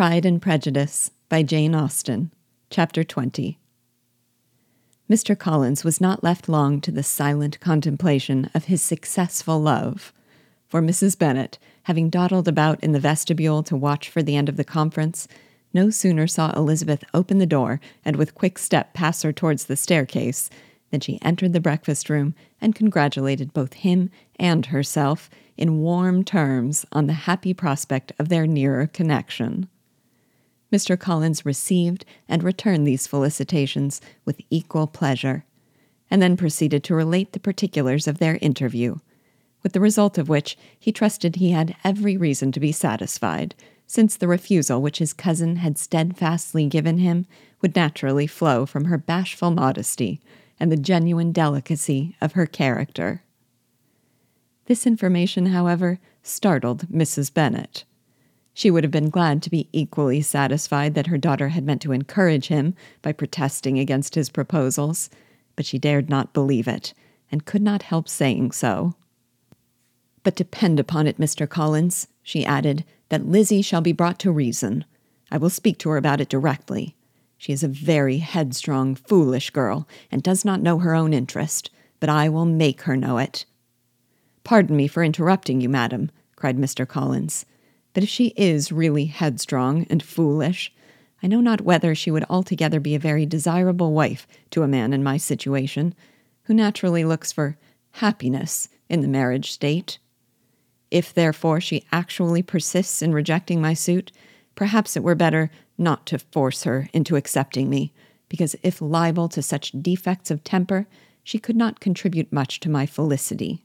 Pride and Prejudice by Jane Austen, Chapter 20. Mr. Collins was not left long to the silent contemplation of his successful love, for Mrs. Bennet, having dawdled about in the vestibule to watch for the end of the conference, no sooner saw Elizabeth open the door and with quick step pass her towards the staircase than she entered the breakfast room and congratulated both him and herself in warm terms on the happy prospect of their nearer connection. Mr. Collins received and returned these felicitations with equal pleasure, and then proceeded to relate the particulars of their interview, with the result of which he trusted he had every reason to be satisfied, since the refusal which his cousin had steadfastly given him would naturally flow from her bashful modesty and the genuine delicacy of her character. This information, however, startled Mrs. Bennet. She would have been glad to be equally satisfied that her daughter had meant to encourage him by protesting against his proposals, but she dared not believe it, and could not help saying so. But depend upon it, Mr. Collins, she added, that Lizzie shall be brought to reason. I will speak to her about it directly. She is a very headstrong, foolish girl, and does not know her own interest, but I will make her know it. Pardon me for interrupting you, madam, cried Mr. Collins, but if she is really headstrong and foolish, I know not whether she would altogether be a very desirable wife to a man in my situation, who naturally looks for happiness in the marriage state. If, therefore, she actually persists in rejecting my suit, perhaps it were better not to force her into accepting me, because if liable to such defects of temper, she could not contribute much to my felicity.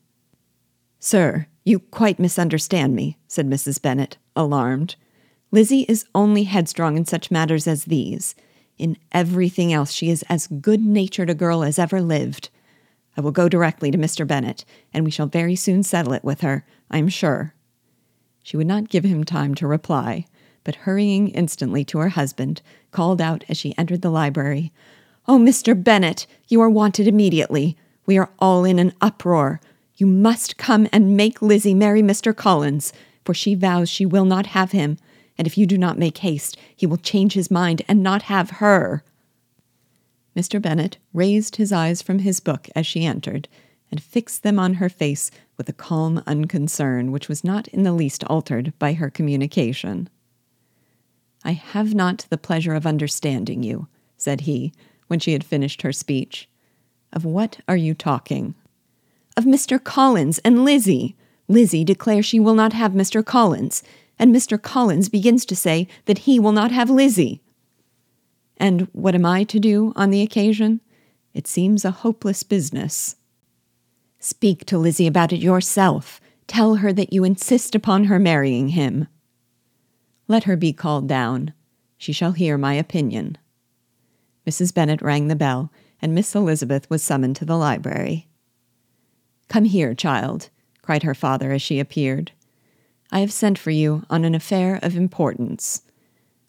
Sir, you quite misunderstand me, said Mrs. Bennet, alarmed. Lizzie is only headstrong in such matters as these. In everything else, she is as good natured a girl as ever lived. I will go directly to Mr. Bennet, and we shall very soon settle it with her, I am sure. She would not give him time to reply, but hurrying instantly to her husband, called out as she entered the library, Oh, Mr. Bennet, you are wanted immediately. We are all in an uproar. You must come and make Lizzie marry Mr. Collins, for she vows she will not have him, and if you do not make haste, he will change his mind and not have her. Mr. Bennet raised his eyes from his book as she entered, and fixed them on her face with a calm unconcern which was not in the least altered by her communication. I have not the pleasure of understanding you, said he, when she had finished her speech. Of what are you talking? Of Mr. Collins and Lizzie. Lizzie declares she will not have Mr. Collins, and Mr. Collins begins to say that he will not have Lizzie. And what am I to do on the occasion? It seems a hopeless business. Speak to Lizzie about it yourself. Tell her that you insist upon her marrying him. Let her be called down. She shall hear my opinion. Mrs. Bennet rang the bell, and Miss Elizabeth was summoned to the library. Come here, child, cried her father as she appeared. I have sent for you on an affair of importance.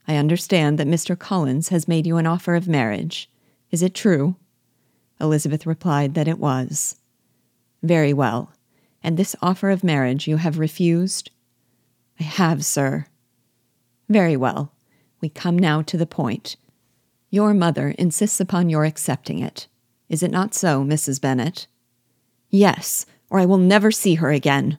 I understand that Mr. Collins has made you an offer of marriage. Is it true? Elizabeth replied that it was. Very well. And this offer of marriage you have refused? I have, sir. Very well. We come now to the point. Your mother insists upon your accepting it. Is it not so, Mrs. Bennet? Yes, or I will never see her again.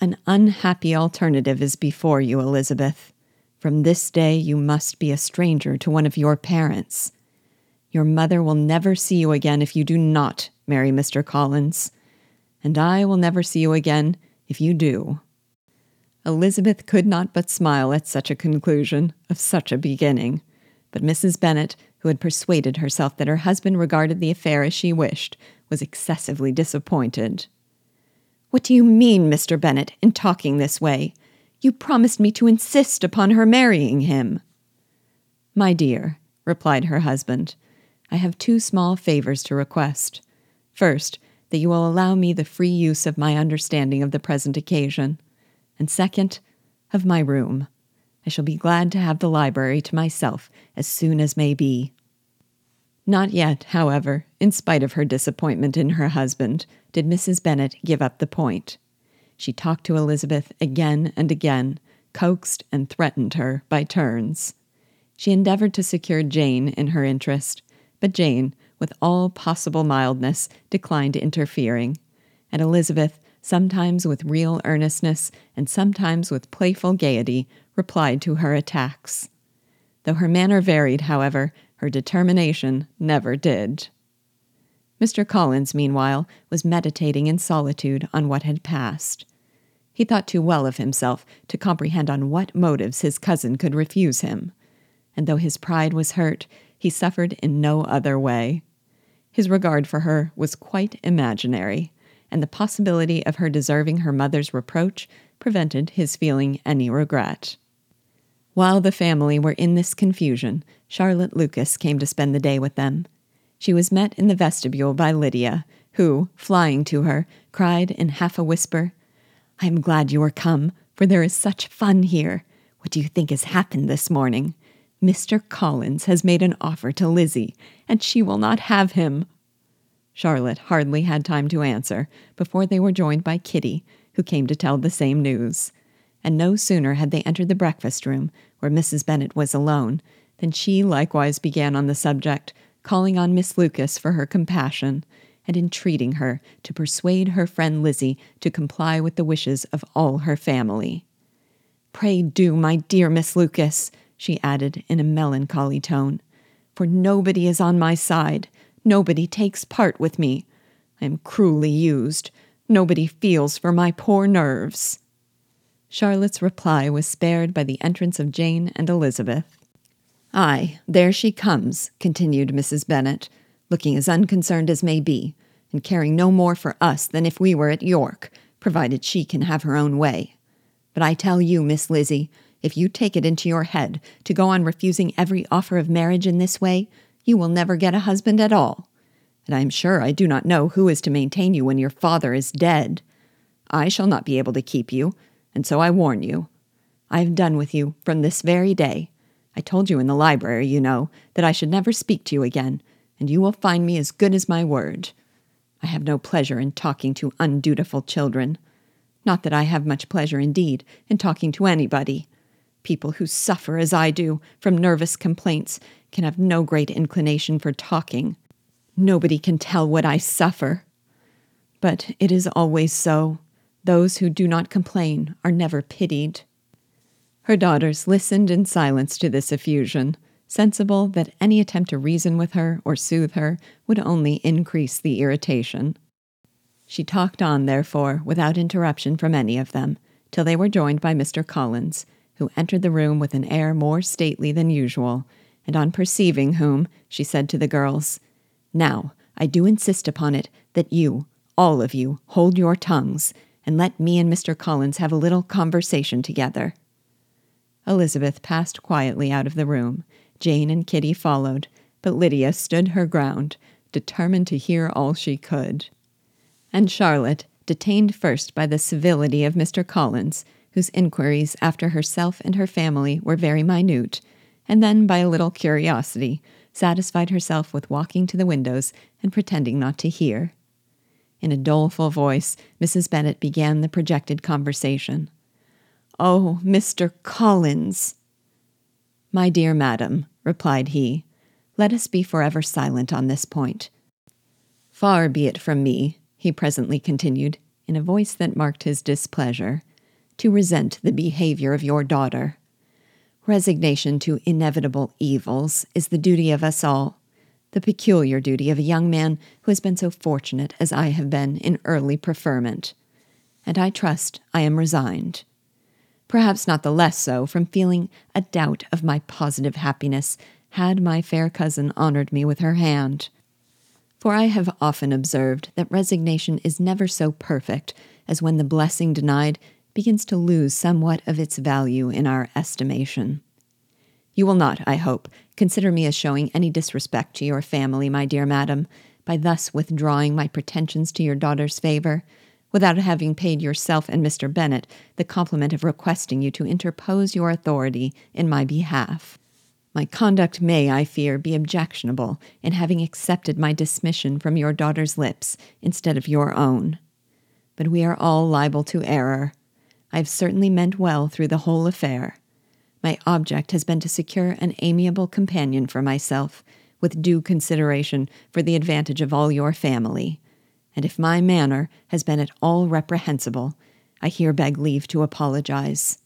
An unhappy alternative is before you, Elizabeth. From this day you must be a stranger to one of your parents. Your mother will never see you again if you do not marry Mr. Collins, and I will never see you again if you do. Elizabeth could not but smile at such a conclusion of such a beginning, but Mrs. Bennet, who had persuaded herself that her husband regarded the affair as she wished, was excessively disappointed. What do you mean, Mr. Bennet, in talking this way? You promised me to insist upon her marrying him. My dear, replied her husband, I have two small favors to request. First, that you will allow me the free use of my understanding of the present occasion and second, of my room. I shall be glad to have the library to myself as soon as may be. Not yet, however, in spite of her disappointment in her husband, did Mrs. Bennet give up the point. She talked to Elizabeth again and again, coaxed and threatened her by turns. She endeavored to secure Jane in her interest, but Jane, with all possible mildness, declined interfering, and Elizabeth, sometimes with real earnestness and sometimes with playful gaiety, replied to her attacks. Though her manner varied, however, her determination never did. Mr. Collins, meanwhile, was meditating in solitude on what had passed. He thought too well of himself to comprehend on what motives his cousin could refuse him, and though his pride was hurt, he suffered in no other way. His regard for her was quite imaginary, and the possibility of her deserving her mother's reproach prevented his feeling any regret. While the family were in this confusion, Charlotte Lucas came to spend the day with them, she was met in the vestibule by Lydia, who, flying to her, cried in half a whisper, I am glad you are come, for there is such fun here. What do you think has happened this morning? Mr. Collins has made an offer to Lizzie, and she will not have him. Charlotte hardly had time to answer before they were joined by Kitty, who came to tell the same news. And no sooner had they entered the breakfast room, where Mrs. Bennet was alone, than she likewise began on the subject, calling on Miss Lucas for her compassion, and entreating her to persuade her friend Lizzie to comply with the wishes of all her family. Pray do, my dear Miss Lucas, she added in a melancholy tone, for nobody is on my side, nobody takes part with me. I am cruelly used, nobody feels for my poor nerves. Charlotte's reply was spared by the entrance of Jane and Elizabeth. Ay, there she comes, continued Mrs. Bennet, looking as unconcerned as may be, and caring no more for us than if we were at York, provided she can have her own way. But I tell you, Miss Lizzie, if you take it into your head to go on refusing every offer of marriage in this way, you will never get a husband at all. And I am sure I do not know who is to maintain you when your father is dead. I shall not be able to keep you, and so I warn you. I have done with you from this very day, I told you in the library, you know, that I should never speak to you again, and you will find me as good as my word. I have no pleasure in talking to undutiful children. Not that I have much pleasure, indeed, in talking to anybody. People who suffer as I do from nervous complaints can have no great inclination for talking. Nobody can tell what I suffer. But it is always so. Those who do not complain are never pitied. Her daughters listened in silence to this effusion, sensible that any attempt to reason with her or soothe her would only increase the irritation. She talked on, therefore, without interruption from any of them, till they were joined by Mr. Collins, who entered the room with an air more stately than usual, and on perceiving whom, she said to the girls, Now, I do insist upon it that you, all of you, hold your tongues, and let me and Mr. Collins have a little conversation together. Elizabeth passed quietly out of the room. Jane and Kitty followed, but Lydia stood her ground, determined to hear all she could. And Charlotte, detained first by the civility of Mr. Collins, whose inquiries after herself and her family were very minute, and then by a little curiosity, satisfied herself with walking to the windows and pretending not to hear. In a doleful voice, Mrs. Bennet began the projected conversation. Oh, Mr. Collins! My dear madam, replied he, let us be forever silent on this point. Far be it from me, he presently continued, in a voice that marked his displeasure, to resent the behavior of your daughter. Resignation to inevitable evils is the duty of us all, the peculiar duty of a young man who has been so fortunate as I have been in early preferment. And I trust I am resigned perhaps not the less so from feeling a doubt of my positive happiness had my fair cousin honored me with her hand. For I have often observed that resignation is never so perfect as when the blessing denied begins to lose somewhat of its value in our estimation. You will not, I hope, consider me as showing any disrespect to your family, my dear madam, by thus withdrawing my pretensions to your daughter's favor, without having paid yourself and Mr. Bennet the compliment of requesting you to interpose your authority in my behalf. My conduct may, I fear, be objectionable in having accepted my dismission from your daughter's lips instead of your own. But we are all liable to error. I have certainly meant well through the whole affair. My object has been to secure an amiable companion for myself, with due consideration for the advantage of all your family. And if my manner has been at all reprehensible, I here beg leave to apologize.